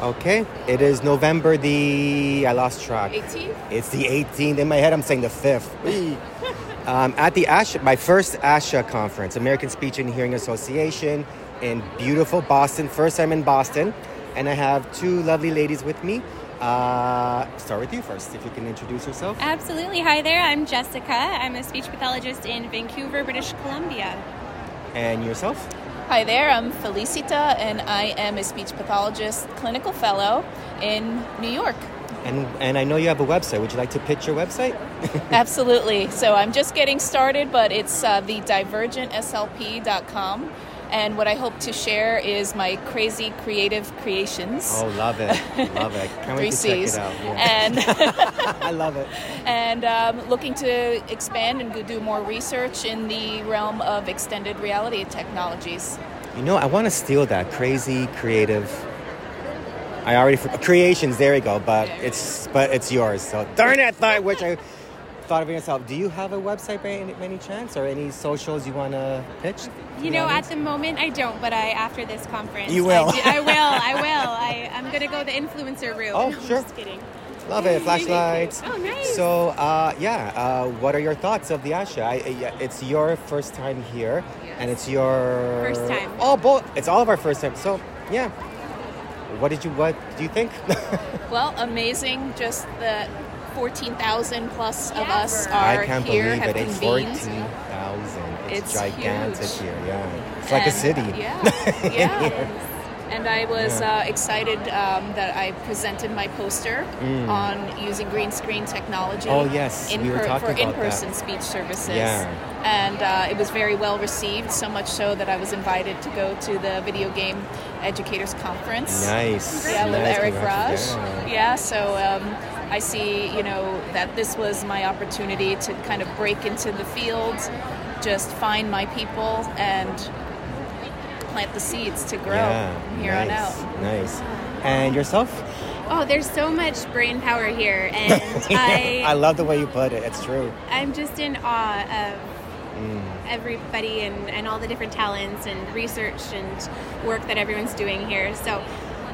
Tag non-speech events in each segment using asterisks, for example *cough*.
Okay, it is November the I lost track. 18th? It's the 18th. In my head, I'm saying the 5th. *laughs* Um, at the ASHA, my first ASHA conference, American Speech and Hearing Association, in beautiful Boston. First time in Boston, and I have two lovely ladies with me. Uh, start with you first, if you can introduce yourself. Absolutely. Hi there. I'm Jessica. I'm a speech pathologist in Vancouver, British Columbia. And yourself? Hi there, I'm Felicita, and I am a speech pathologist clinical fellow in New York. And and I know you have a website. Would you like to pitch your website? *laughs* Absolutely. So I'm just getting started, but it's uh, the divergentslp.com. And what I hope to share is my crazy creative creations. Oh, love it, *laughs* love it! Can't Three wait to check it out. Yeah. And *laughs* I love it. and um, looking to expand and do more research in the realm of extended reality technologies. You know, I want to steal that crazy creative. I already for, creations. There we go. But it's but it's yours. So darn it! I thought which I thought of yourself. Do you have a website by any, any chance, or any socials you want to pitch? You the know, at the moment I don't, but I after this conference You will. I, do- I will. I *laughs* will. I, I'm gonna go the influencer route. Oh, No, *laughs* I'm sure. Just kidding. love it. Flashlights. Oh, nice. So uh, yeah, uh, what are your thoughts of the Asha? I, I- it's your first time here, and it's your First time. Oh, both. It's all of our first time. So yeah. What did you? What do you think? *laughs* Well, amazing. Just the 14,000 plus of Yeah. us are I can't here, believe have it. It's convened. fourteen thousand. It's, It's gigantic huge. here. Yeah, it's like a city. Yeah, yeah. *laughs* And I was Yeah. uh, excited um, that I presented my poster on using green screen technology. Mm. Oh, yes, in we were talking for in-person that. speech services. Yeah. And uh, it was very well received, so much so that I was invited to go to the video game educators conference. Nice. Yeah, with nice. Eric. Raj. Yeah. Yeah, so um, I see, you know, that this was my opportunity to kind of break into the field, just find my people, and plant the seeds to grow Yeah, from here on out. Nice. And yourself? Oh, there's so much brain power here, *laughs* and I I love the way you put it. It's true. I'm just in awe of Mm. everybody and, and all the different talents and research and work that everyone's doing here. So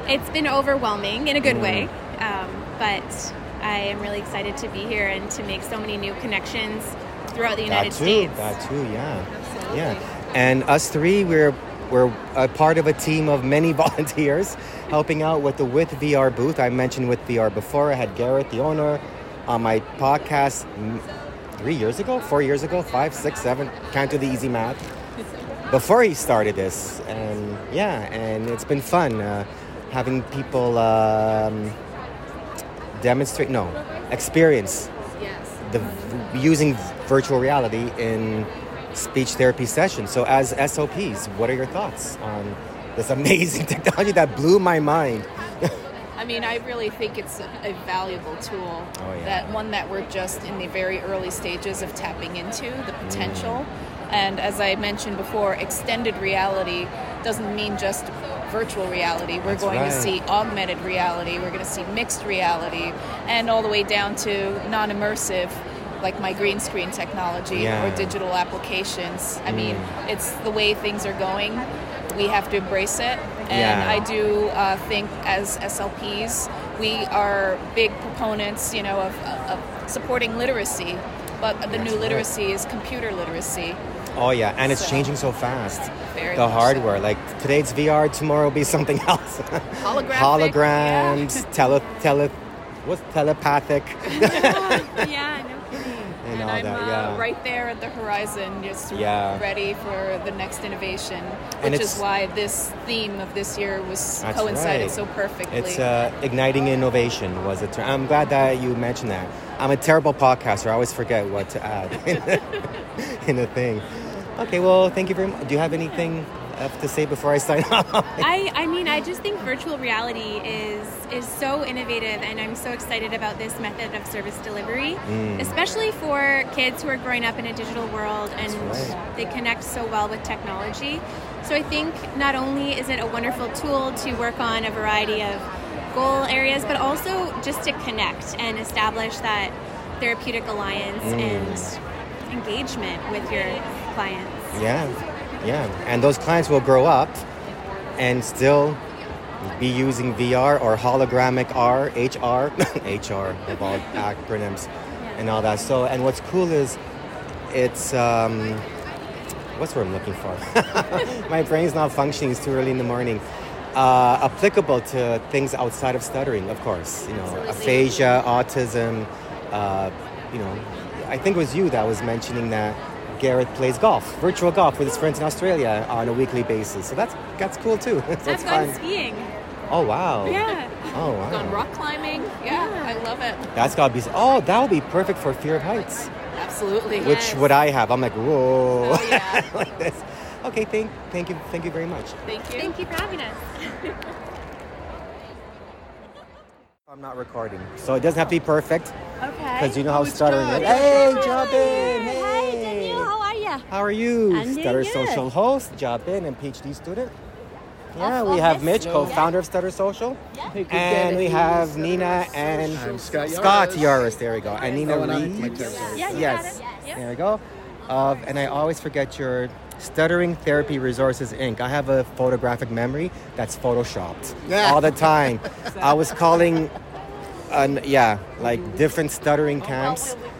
it's been overwhelming in a good way, um, but I am really excited to be here and to make so many new connections throughout the United that too. States. That too. Yeah. Absolutely. Yeah. And us three, we're we're a part of a team of many *laughs* volunteers helping out with the With VR booth. I mentioned With VR before. I had Gareth, the owner, on my podcast three years ago, four years ago, five, six, seven. Can't do the easy math. Before he started this, and yeah, and it's been fun uh, having people um, demonstrate, no, experience the using virtual reality in speech therapy sessions. So, as SLPs, what are your thoughts on this amazing *laughs* technology that blew my mind? *laughs* I mean, I really think it's a, a valuable tool. Oh, yeah. That one that we're just in the very early stages of tapping into the potential. Mm. And as I mentioned before, extended reality doesn't mean just virtual reality. We're That's going right. to see augmented reality. We're going to see mixed reality, and all the way down to non-immersive. Like my green screen technology Yeah. or digital applications. I mean, Mm. it's the way things are going. We have to embrace it. And Yeah. I do uh, think as SLPs, we are big proponents, you know, of, of supporting literacy. But the That's new right. literacy is computer literacy. Oh yeah, and it's So- changing so fast. Very the much so. hardware, like today it's VR, tomorrow will be something *laughs* else. Holographic, Holograms, tele, tele, what's telepathic, *laughs* yeah, no kidding. And, all I'm that. uh, yeah. right there at the horizon, just Yeah. ready for the next innovation. And Which is why this theme of this year was coincided right. so perfectly. It's uh, igniting innovation was a term. I'm glad that you mentioned that. I'm a terrible podcaster. I always forget what to add *laughs* in a thing. Okay, well, thank you very much. Do you have anything left to say before I sign *laughs* off? I, I mean, I just think virtual reality is is so innovative, and I'm so excited about this method of service delivery, Mm. especially for kids who are growing up in a digital world and right. they connect so well with technology. So I think not only is it a wonderful tool to work on a variety of goal areas, but also just to connect and establish that therapeutic alliance Mm. and engagement with your clients. yeah, yeah. And those clients will grow up and still be using VR or hologramic R, HR, HR of all acronyms and all that. So, and what's cool is it's, um, what's what I'm looking for? *laughs* My brain's not functioning, it's too early in the morning. Uh, applicable to things outside of stuttering, of course. You know, Absolutely. aphasia, autism. Uh, you know, I think it was you that was mentioning that Gareth plays golf, virtual golf with his friends in Australia on a weekly basis. So that's that's cool too. *laughs* so I've it's gone fun. skiing. Oh wow. Yeah. Oh wow. Gone rock climbing. Yeah, I love it. That's gotta be. Oh, that would be perfect for fear of heights, Absolutely. which Yes. would I have? I'm like whoa. Oh, yeah. *laughs* like this. Okay, thank thank you thank you very much. Thank you. Thank you for having us. *laughs* I'm not recording, so it doesn't have to be perfect Okay. because you know how Oh, stuttering Josh. is. Hey, Hi. jump in. Hey. Danielle. How are you? How are you? I'm doing Stutter good. Social host, job in, and PhD student. Yeah, Of- we have this- Mitch, co-founder of Stutter Social, Hey, good and we have Nina and I'm Scott Scott Yaruss. Yaruss. There we go, and Nina Oh, and Reeves. Mike Yeah, yes. Yep. there we go. Of and I always forget your Stuttering Therapy Resources Inc. I have a photographic memory that's photoshopped Yeah. all the time. I was calling, an, yeah, like different stuttering camps oh,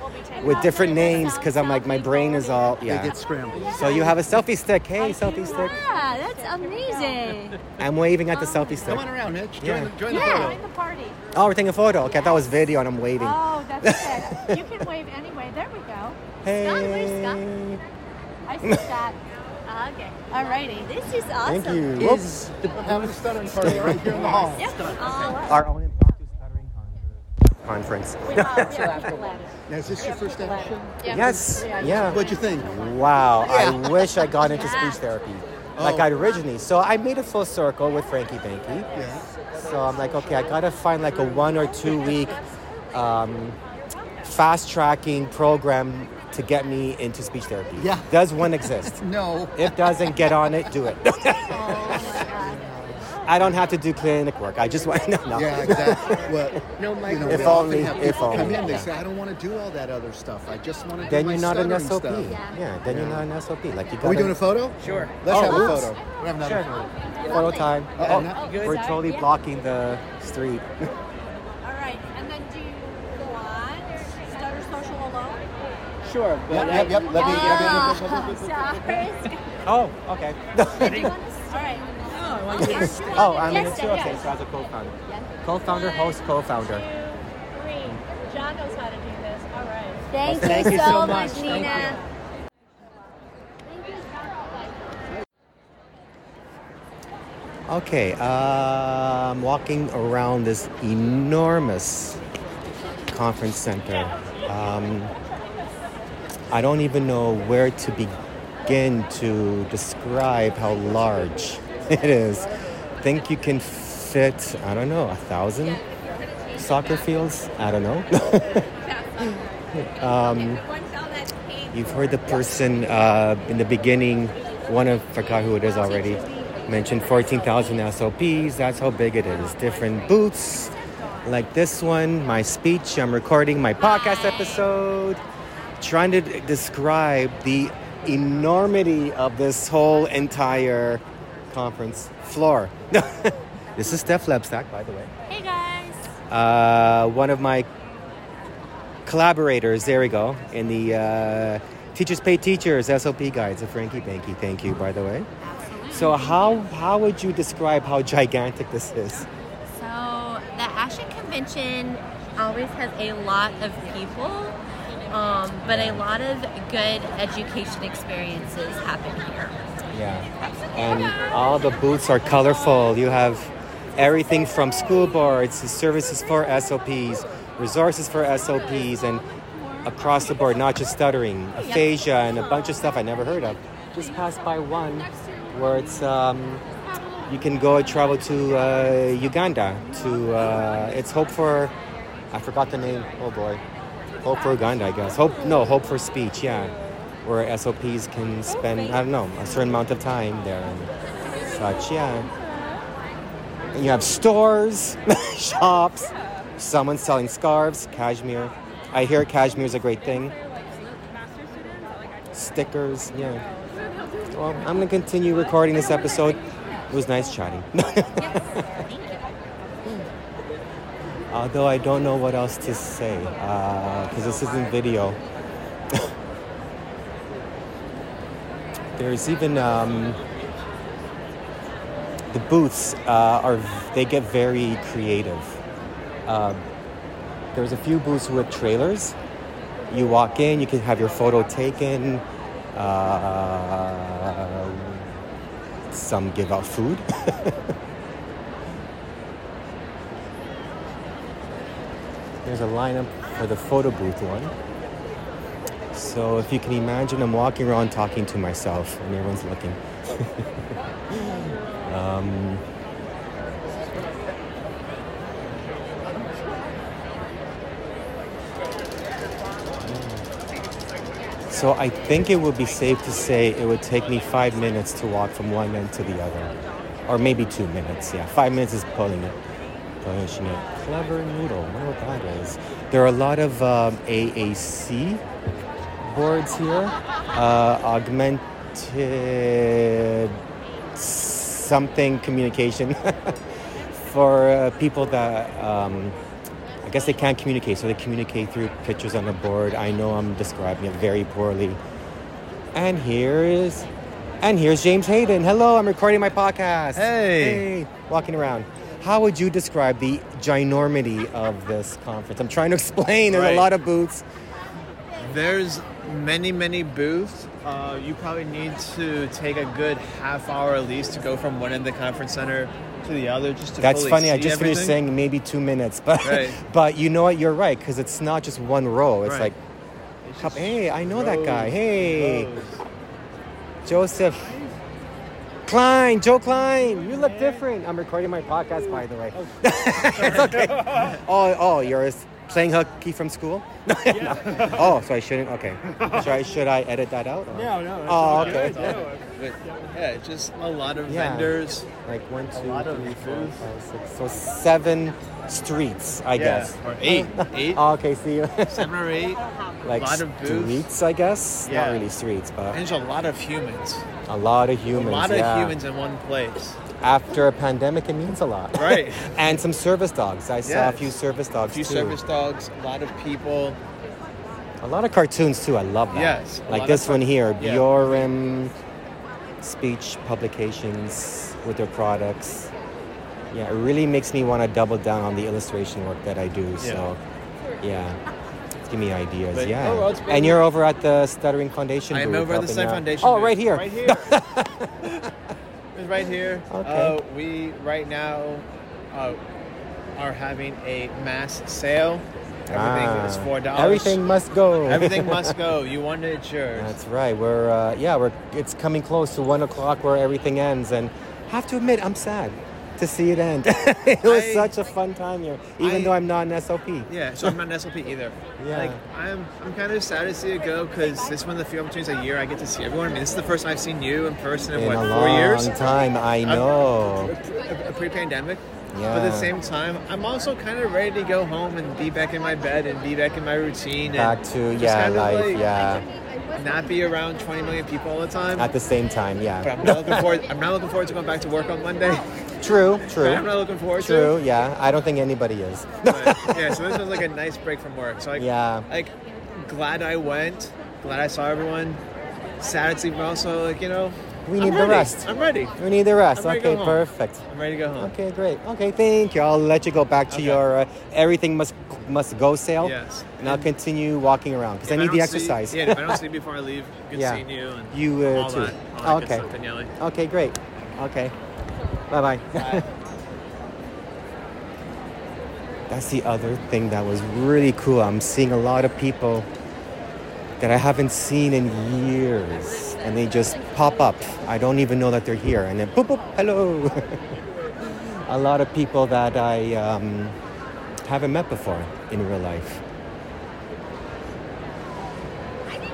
with different names because I'm like my brain is all yeah. They get scrambled. So you have a selfie stick. Hey, selfie stick. Yeah, that's amazing. *laughs* I'm waving at the selfie stick. Come on around, Mitch. Join, Yeah. the, join the Yeah. photo. the party. Oh, we're taking a photo. Okay, I thought it was video and I'm waving. Oh, that's *laughs* it. you can wave anyway. There we go. Hey. Scott, where's Scott? I see *laughs* Scott. Okay. Alrighty. This is awesome. Thank you. Is the, having a stuttering party right here in the hall. Yep. Uh, Our own impromptu stuttering con- conference. *laughs* Now, is this your first ASHA? yes. Yeah. What'd you think? Wow. Yeah. I wish I got into speech *laughs* therapy like Oh. I'd originally. So I made a full circle with Frankie Banky. Yeah. So I'm like, okay, I gotta find like a one or two week um, fast tracking program to get me into speech therapy. Yeah. Does one exist? *laughs* No. If doesn't, get on it, do it. I don't have to do clinic work. I just want *laughs* no, no. Yeah, exactly. Well, No, Mike. you know, If we often only- have if people come in, they yeah. say, I don't want to do all that other stuff. I just want to do Then my you're not an SLP. stuff. Yeah. then you're not an SLP. Like you Are we gotta- doing a photo? Sure. Let's Oh, have a photo. We're another Sure. photo. photo time. Uh-oh, Oh, we're totally blocking the street. *laughs* All right. And then do you go on Social alone? Sure. But Yep, yep, yep. Let me, let me, Ah, let me- let me- oh, okay. *laughs* All right. No, I want you to- oh, I'm in Yes, it too. yes. Okay, so as a co-founder. Co-founder, host, co-founder. Three. John knows how to do this. All right. Thank Thank, you you so so much. much, Thank Nina. Okay, uh, I'm walking around this enormous conference center. Um, I don't even know where to begin to describe how large *laughs* it is. I think you can fit, I don't know, a thousand soccer fields? I don't know. *laughs* um, You've heard the person uh, in the beginning, one of, forgot who it is already, mentioned 14,000 SLPs. That's how big it is. Different booths, like this one, my speech. I'm recording my podcast episode, trying to describe the enormity of this whole entire conference floor. *laughs* this is Steph Lebsack, by the way. Hey guys. Uh, one of my collaborators, there we go, in the uh, Teachers Pay Teachers SLP guides of Frankie Banky. Thank you, by the way. So, how, how would you describe how gigantic this is? So the ASHA Convention always has a lot of people, um, but a lot of good education experiences happen here. Yeah. And all the booths are colorful. You have everything from school boards to services for SLPs, resources for SLPs, and across the board, not just stuttering, aphasia, and a bunch of stuff I never heard of. Just passed by one where it's um, you can go travel to uh, Uganda to uh, it's Hope for I forgot the name. Oh boy, Hope for Uganda, I guess. Hope no Hope for Speech, yeah, where SLPs can spend I don't know a certain amount of time there and such, yeah. And you have stores, *laughs* shops, someone selling scarves, cashmere. I hear cashmere is a great thing. Stickers, yeah. Well, I'm gonna continue recording this episode. It was nice chatting. *laughs* Although I don't know what else to say uh, because this isn't video. There's even um, the booths uh, are they get very creative. Um there's a few booths with trailers. You walk in, you can have your photo taken. Uh, some give out food. *laughs* There's a lineup for the photo booth one. So if you can imagine, I'm walking around talking to myself, and everyone's looking. *laughs* um, so I think it would be safe to say it would take me five minutes to walk from one end to the other, or maybe two minutes. Yeah, five minutes is pulling it. Pushing it. Clever noodle. I wonder what that is. There are a lot of um, AAC boards here. Uh, augmented something communication *laughs* for uh, people that um, I guess they can't communicate, so they communicate through pictures on the board. I know I'm describing it very poorly. And here is, and here's James Hayden. Hello, I'm recording my podcast. Hey. Hey, walking around. How would you describe the ginormity of this conference? I'm trying to *laughs* explain. There's Right. a lot of booths. There's many, many booths. Uh, you probably need to take a good half hour at least to go from one end of the conference center to the other just to That's funny. I just finished saying maybe two minutes, *laughs* but Right. but you know what? You're right because it's not just one row. It's Right. like, It's hey, I know that guy. Hey. rows. Joseph Klein, Joe Klein. You look different. I'm recording my podcast, by the way. *laughs* it's okay. *laughs* Oh, oh, you're s- playing hooky from school? *laughs* No. oh, so I shouldn't. Okay. Should I, should I edit that out? or- No, no. Oh, okay. yeah. But yeah, just a lot of Yeah. vendors. Like one, two, lot three, four, booths. So seven streets, I Yeah, guess. or eight, *laughs* eight, Oh, okay, see, you. *laughs* seven or eight. like a lot of booths. streets, I guess. Yeah. Not really streets, but And there's a lot of humans. a lot of humans. a lot of yeah. humans in one place. After a pandemic, it means a lot. Right. *laughs* and some service dogs. I saw a few service A dogs few too. service dogs, a lot of people. A lot of cartoons too. I love that. Yes, Like this one here, yeah. Speech Publications with their products. Yeah, it really makes me want to double down on the illustration work that I do. So, yeah. Give me ideas. But yeah. Oh, overall, it's and you're over at the Stuttering Foundation. I'm over at the out. Foundation. Oh, booth. right here. Right here. *laughs* it's right here. Okay. Uh, we right now uh, are having a mass sale. Everything Ah, is four dollars. Everything must go. Everything must go. *laughs* You want it, yours. That's right. We're uh, yeah, we're it's coming close to one o'clock where everything ends, and have to admit I'm sad to see it end. *laughs* it was I- such a fun time here, even I- though I'm not an SLP. Yeah, so I'm not an SLP either. Yeah. Like I'm, I'm kind of sad to see it go because this is one of the few opportunities a year I get to see everyone. I mean, this is the first time I've seen you in person in, In what a four long years. time, I know. A, a pre-pandemic. Yeah. But at the same time, I'm also kind of ready to go home and be back in my bed and be back in my routine Back and to just yeah, kind of, life, like, yeah. not be around 20 million people all the time. At the same time, but yeah. I'm not looking forward. I'm not looking forward to going back to work on Monday. *laughs* True, true I'm true, not looking forward true. to. Yeah, I don't think anybody is. But, yeah, so this was like a nice break from work. So like, Yeah. like glad I went. Glad I saw everyone. Sad to see, but also like you know, We need the rest. I'm ready. We need the rest. I'm Okay, perfect. I'm ready to go home. Okay, great. Okay, thank you. I'll let you go back to Okay. your uh, everything must must go sale. Yes. And I'll continue walking around because I need the don't see- exercise. yeah, if I don't see *laughs* you before I leave, good Yeah. seeing you and You, uh, all too. that. All that Okay. Stuff, Okay, great. Okay. Bye bye. *laughs* Bye. That's the other thing that was really cool. I'm seeing a lot of people that I haven't seen in years. And they just pop up. I don't even know that they're here. And then boop, boop, hello. *laughs* a lot of people that I um, haven't met before in real life.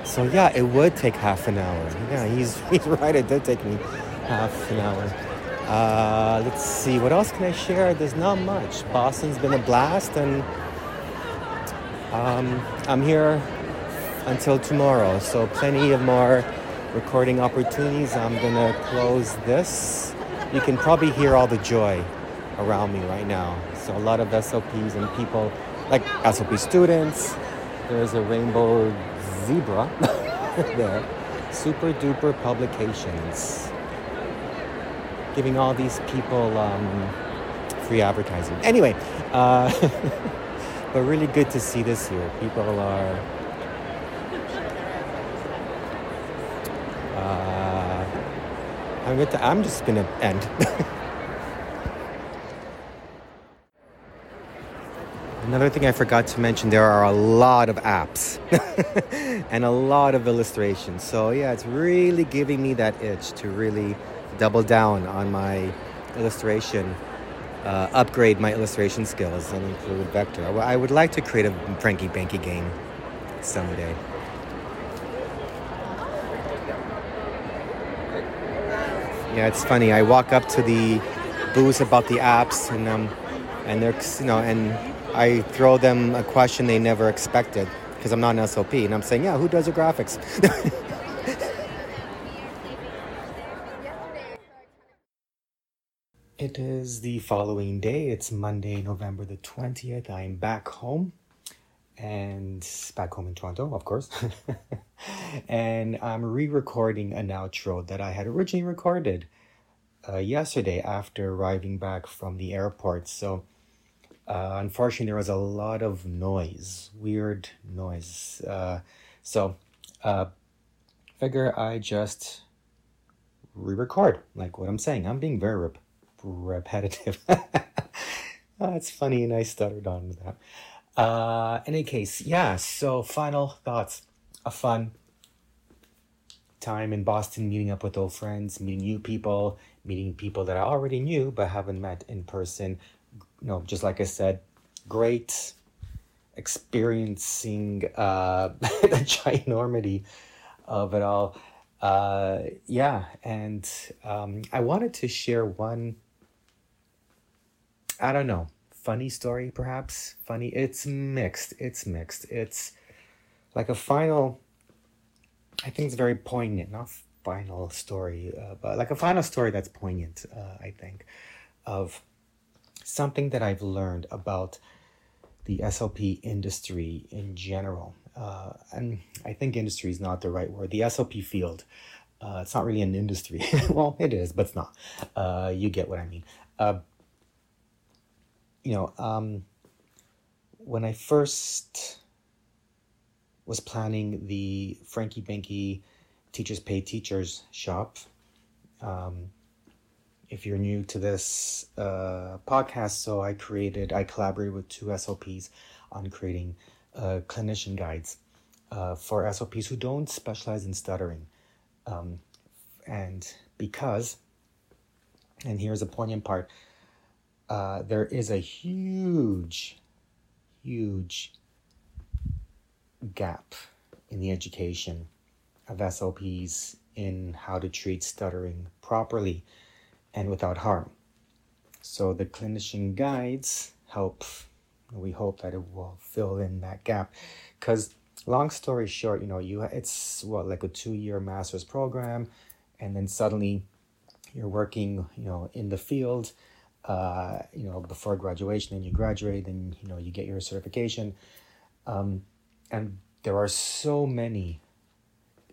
So yeah, it would take half an hour. Yeah, he's, *laughs* he's right. It did take me half an hour. Uh, let's see, what else can I share? There's not much. Boston's been a blast, and um, I'm here until tomorrow. So plenty of more recording opportunities. I'm gonna close this you can probably hear all the joy around me right now. So a lot of SLPs and people, like SLP students. There's a rainbow zebra *laughs* there. Super duper publications. Giving all these people um, free advertising. Anyway, uh, *laughs* but really good to see this here. People are. Uh, I'm, to, I'm just gonna end. *laughs* Another thing I forgot to mention there are a lot of apps *laughs* and a lot of illustrations. So, yeah, it's really giving me that itch to really double down on my illustration, uh, upgrade my illustration skills, and include vector. I would like to create a Frankie Banky game someday. Yeah, it's funny. I walk up to the booth about the apps, and um, and they're you know, and I throw them a question they never expected because I'm not an SLP, and I'm saying, yeah, who does your graphics? *laughs* it is the following day. It's Monday, November the 20th. I'm back home and back home in Toronto, of course. *laughs* and I'm re recording an outro that I had originally recorded uh, yesterday after arriving back from the airport. So, uh, unfortunately, there was a lot of noise, weird noise. Uh, so, uh, figure I just re record, like what I'm saying. I'm being very rep- repetitive. *laughs* That's funny, and I stuttered on that. Uh, in any case, yeah, so final thoughts. A fun time in Boston, meeting up with old friends, meeting new people, meeting people that I already knew but haven't met in person. You know, just like I said, great experiencing uh, *laughs* the ginormity of it all. Uh, yeah, and um, I wanted to share one, I don't know, funny story perhaps? Funny? It's mixed. It's mixed. It's like a final i think it's very poignant. Not final story uh, but like a final story that's poignant uh, i think of something that i've learned about the slp industry in general. Uh, and i think industry is not the right word. The slp field uh, it's not really an industry. *laughs* Well it is but it's not. Uh, you get what i mean. Uh, you know, um, when I first was planning the Frankie Banky Teachers Pay Teachers shop, um, if you're new to this uh, podcast, so I created, I collaborated with two SLPs on creating uh, clinician guides uh, for SLPs who don't specialize in stuttering. Um, and because, and here's a poignant part, uh, there is a huge, huge gap in the education of SLPs in how to treat stuttering properly and without harm. So the clinician guides help, we hope that it will fill in that gap. Because long story short, you know, you it's what like a two-year master's program, and then suddenly you're working, you know, in the field uh, you know, before graduation, and you graduate, and you know, you get your certification. Um, and there are so many,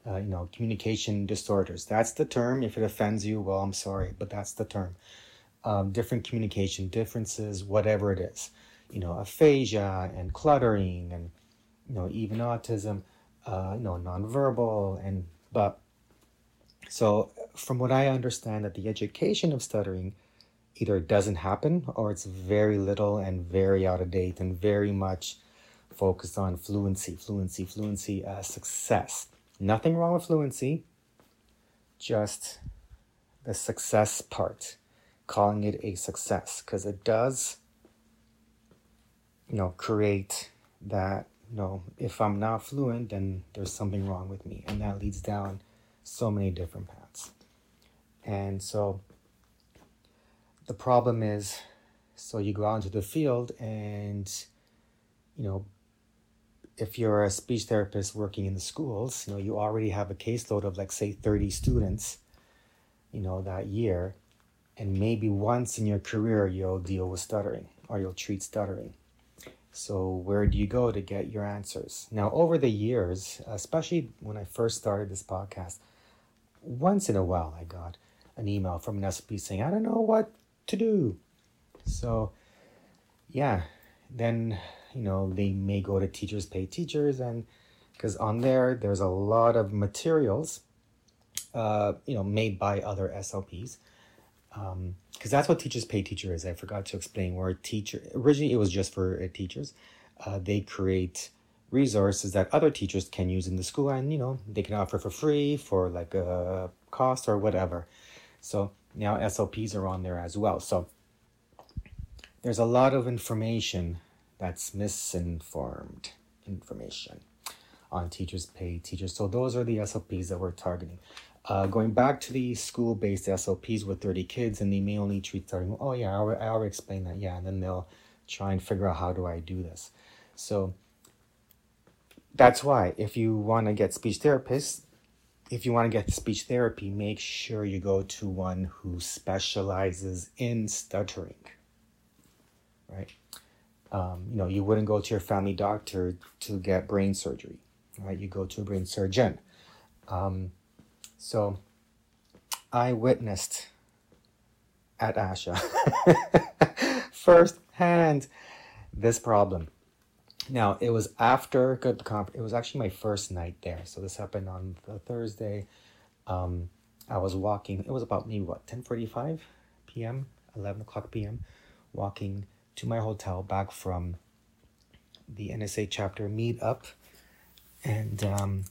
uh, you know, communication disorders. That's the term. If it offends you, well, I'm sorry, but that's the term. Um, different communication differences, whatever it is, you know, aphasia and cluttering, and you know, even autism, uh, you know, nonverbal, and but. So, from what I understand, that the education of stuttering either it doesn't happen or it's very little and very out of date and very much focused on fluency, fluency, fluency as success. Nothing wrong with fluency, just the success part, calling it a success because it does, you know, create that, you know, if I'm not fluent, then there's something wrong with me. And that leads down so many different paths. And so the problem is so you go out into the field and you know if you're a speech therapist working in the schools you know you already have a caseload of like say 30 students you know that year and maybe once in your career you'll deal with stuttering or you'll treat stuttering. So, where do you go to get your answers? Now, over the years, especially when I first started this podcast, once in a while I got an email from an SLP saying, I don't know what to do. So, yeah, then, you know, they may go to Teachers Pay Teachers, and because on there, there's a lot of materials, uh, you know, made by other SLPs because um, that's what teachers pay teacher is. I forgot to explain where teacher originally it was just for uh, teachers. Uh, they create resources that other teachers can use in the school, and you know they can offer for free for like a cost or whatever. So now SLPs are on there as well. So there's a lot of information that's misinformed information on teachers pay teachers. So those are the SLPs that we're targeting. Uh, going back to the school-based SLPs with 30 kids and they may only treat starting, oh yeah, I already, I already explained that, yeah, and then they'll try and figure out how do I do this. So that's why if you want to get speech therapists, if you want to get speech therapy, make sure you go to one who specializes in stuttering, right? Um, you know, you wouldn't go to your family doctor to get brain surgery, right? You go to a brain surgeon. Um, so I witnessed at ASHA *laughs* firsthand this problem. Now it was after good conference. It was actually my first night there. So this happened on the Thursday. Um, I was walking. It was about maybe what ten forty five p.m. eleven o'clock p.m. Walking to my hotel back from the NSA chapter meetup, and um,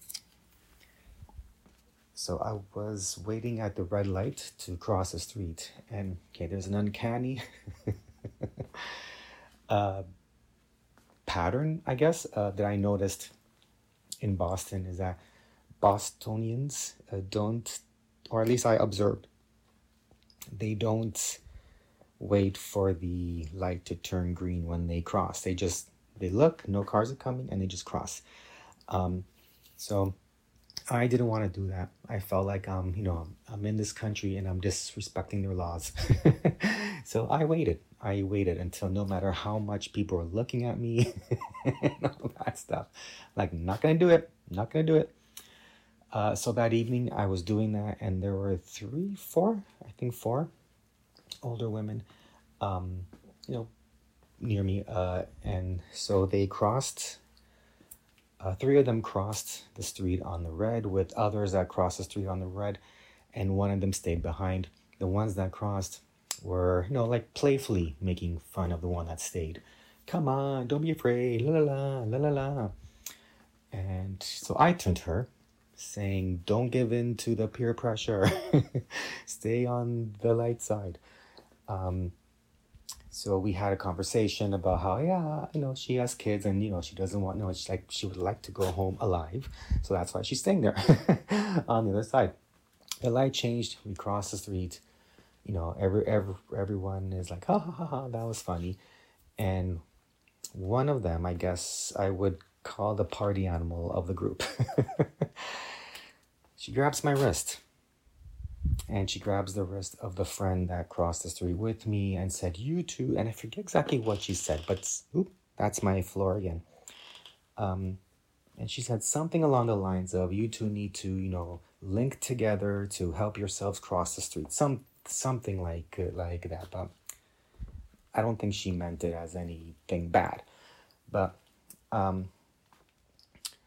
so I was waiting at the red light to cross the street, and okay, there's an uncanny *laughs* uh, pattern, I guess, uh, that I noticed in Boston is that Bostonians uh, don't, or at least I observed, they don't wait for the light to turn green when they cross. They just they look, no cars are coming, and they just cross. Um, so I didn't want to do that. I felt like um, you know, I'm in this country and I'm disrespecting their laws. *laughs* so I waited. I waited until no matter how much people were looking at me *laughs* and all that stuff, like not gonna do it, not gonna do it. Uh, so that evening I was doing that, and there were three, four, I think four, older women, um, you know, near me, uh, and so they crossed uh, three of them crossed the street on the red, with others that crossed the street on the red, and one of them stayed behind. The ones that crossed were, you know, like playfully making fun of the one that stayed. Come on, don't be afraid, la la la, la la la. And so I turned to her, saying, Don't give in to the peer pressure, *laughs* stay on the light side. Um, so we had a conversation about how, yeah, you know, she has kids and, you know, she doesn't want, no, she's like, she would like to go home alive. So that's why she's staying there *laughs* on the other side. The light changed. We crossed the street. You know, every, every everyone is like, ha ha ha ha, that was funny. And one of them, I guess I would call the party animal of the group. *laughs* she grabs my wrist and she grabs the wrist of the friend that crossed the street with me and said, You too. And I forget exactly what she said, but oop, that's my floor again. Um, and she said something along the lines of, You two need to, you know, link together to help yourselves cross the street. Some something like uh, like that. But I don't think she meant it as anything bad. But um,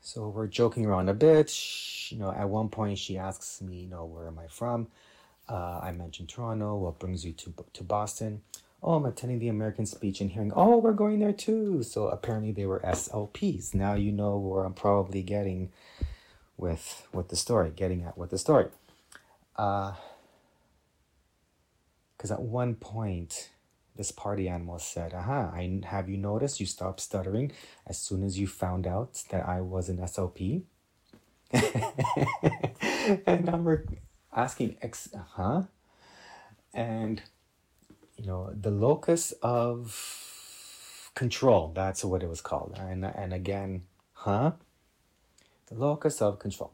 so we're joking around a bit. She, you know, at one point she asks me, you know, where am I from? Uh, I mentioned Toronto. What brings you to to Boston? Oh, I'm attending the American Speech and Hearing. Oh, we're going there too. So apparently they were SLPs. Now you know where I'm probably getting with with the story, getting at with the story. Because at one point this party animal said, Aha, I have you noticed you stopped stuttering as soon as you found out that I was an SLP? *laughs* and I'm asking, ex- huh? And, you know, the locus of control, that's what it was called. And, and again, huh? The locus of control.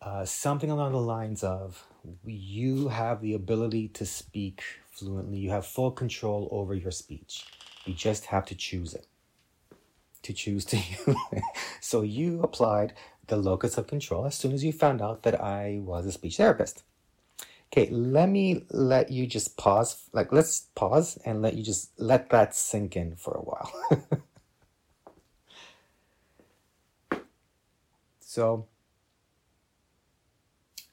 Uh, something along the lines of you have the ability to speak fluently. You have full control over your speech. You just have to choose it. To choose to *laughs* use. So you applied the locus of control as soon as you found out that I was a speech therapist. Okay, let me let you just pause. Like, let's pause and let you just let that sink in for a while. *laughs* so,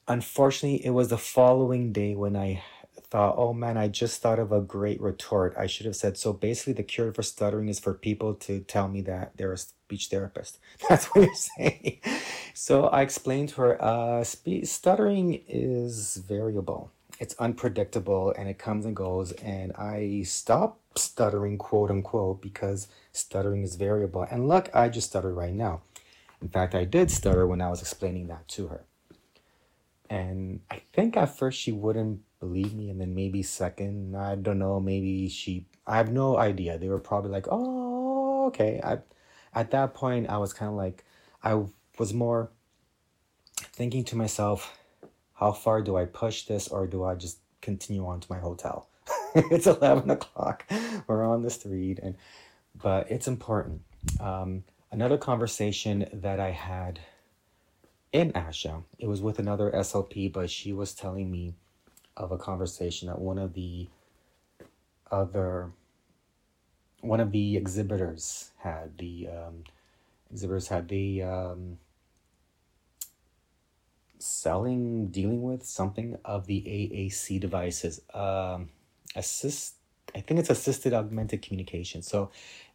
unfortunately, it was the following day when I thought, oh man, I just thought of a great retort. I should have said, so basically, the cure for stuttering is for people to tell me that they're a speech therapist. *laughs* That's what you're saying. So I explained to her, uh, spe- stuttering is variable. It's unpredictable and it comes and goes. And I stopped stuttering, quote unquote, because stuttering is variable. And look, I just stuttered right now. In fact, I did stutter when I was explaining that to her. And I think at first she wouldn't believe me, and then maybe second, I don't know, maybe she, I have no idea. They were probably like, oh, okay. I, at that point, I was kind of like, I was more thinking to myself, how far do I push this, or do I just continue on to my hotel? *laughs* it's 11 o'clock. We're on the street, and but it's important. Um, another conversation that I had in Asha. It was with another SLP, but she was telling me of a conversation that one of the other one of the exhibitors had the um, exhibitors had the um, selling dealing with something of the AAC devices um, assist I think it's assisted augmented communication so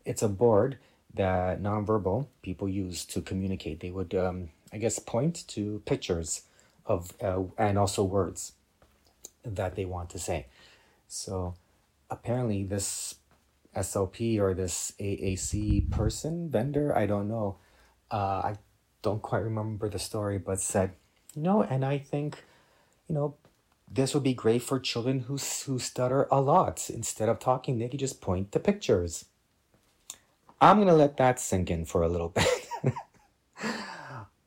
it's a board that nonverbal people use to communicate they would um, I guess, point to pictures of uh, and also words that they want to say. So apparently, this SLP or this AAC person vendor, I don't know, uh, I don't quite remember the story, but said, no, and I think, you know, this would be great for children who who stutter a lot. Instead of talking, they could just point to pictures. I'm gonna let that sink in for a little *laughs* bit.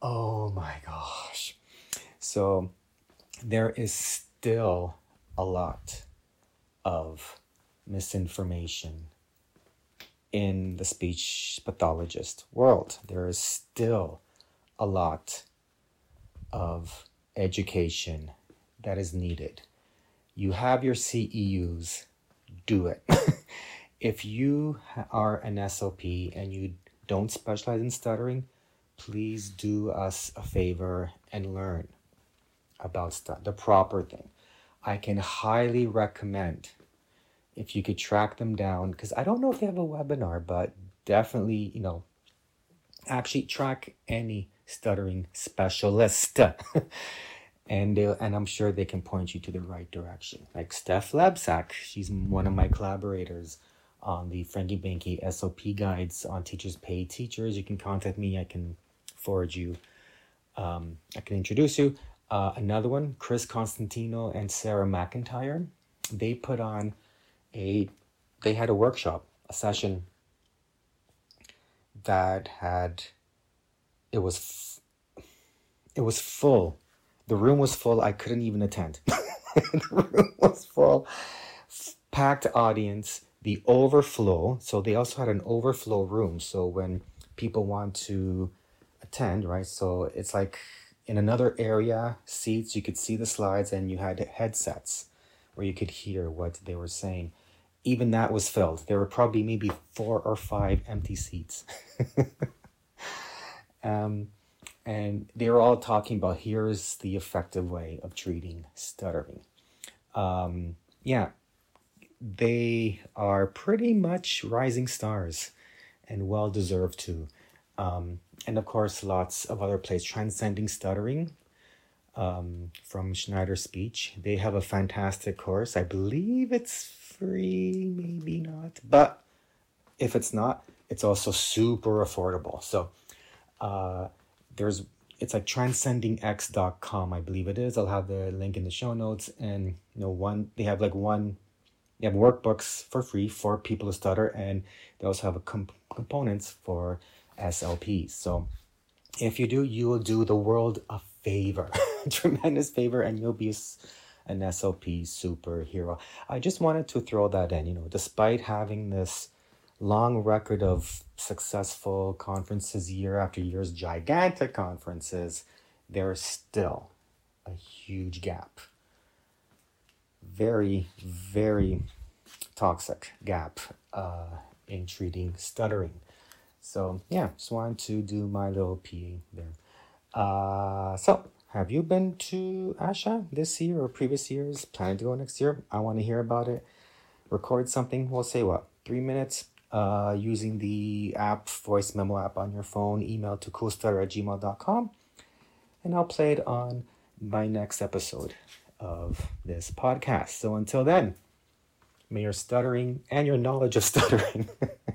Oh my gosh. So there is still a lot of misinformation in the speech pathologist world. There is still a lot of education that is needed. You have your CEUs, do it. *laughs* if you are an SLP and you don't specialize in stuttering, please do us a favor and learn about stuff, the proper thing. I can highly recommend if you could track them down because I don't know if they have a webinar, but definitely, you know, actually track any stuttering specialist. *laughs* and they and I'm sure they can point you to the right direction. Like Steph Lebsack, she's one of my collaborators on the Frankie Banky SLP guides on Teachers Pay Teachers. You can contact me. I can forward you. Um, I can introduce you. Uh, another one, Chris Constantino and Sara MacIntyre. They put on a, they had a workshop, a session that had, it was, it was full. The room was full. I couldn't even attend. *laughs* the room was full, packed audience. The overflow. So they also had an overflow room. So when people want to attend, right? So it's like in another area, seats, you could see the slides and you had headsets where you could hear what they were saying. Even that was filled. There were probably maybe four or five empty seats. *laughs* um, and they were all talking about here's the effective way of treating stuttering. Um, yeah, they are pretty much rising stars and well deserved too. Um, and of course, lots of other plays. Transcending Stuttering um, from Schneider Speech. They have a fantastic course. I believe it's free, maybe not. But if it's not, it's also super affordable. So uh, there's it's like transcendingx.com, I believe it is. I'll have the link in the show notes. And you know, one they have like one they have workbooks for free for people to stutter, and they also have a comp- components for SLPs. So if you do, you will do the world a favor, *laughs* tremendous favor, and you'll be an SLP superhero. I just wanted to throw that in. You know, despite having this long record of successful conferences year after years, gigantic conferences, there's still a huge gap. Very, very toxic gap uh, in treating stuttering. So yeah, just wanted to do my little PA there. Uh, so have you been to ASHA this year or previous years? Planning to go next year? I want to hear about it. Record something. We'll say what three minutes. Uh, using the app, voice memo app on your phone. Email to coolstutter at gmail.com. and I'll play it on my next episode of this podcast. So until then, may your stuttering and your knowledge of stuttering *laughs*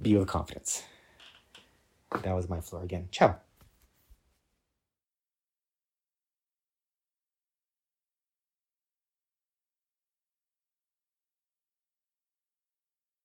be with confidence. That was my floor again. Ciao.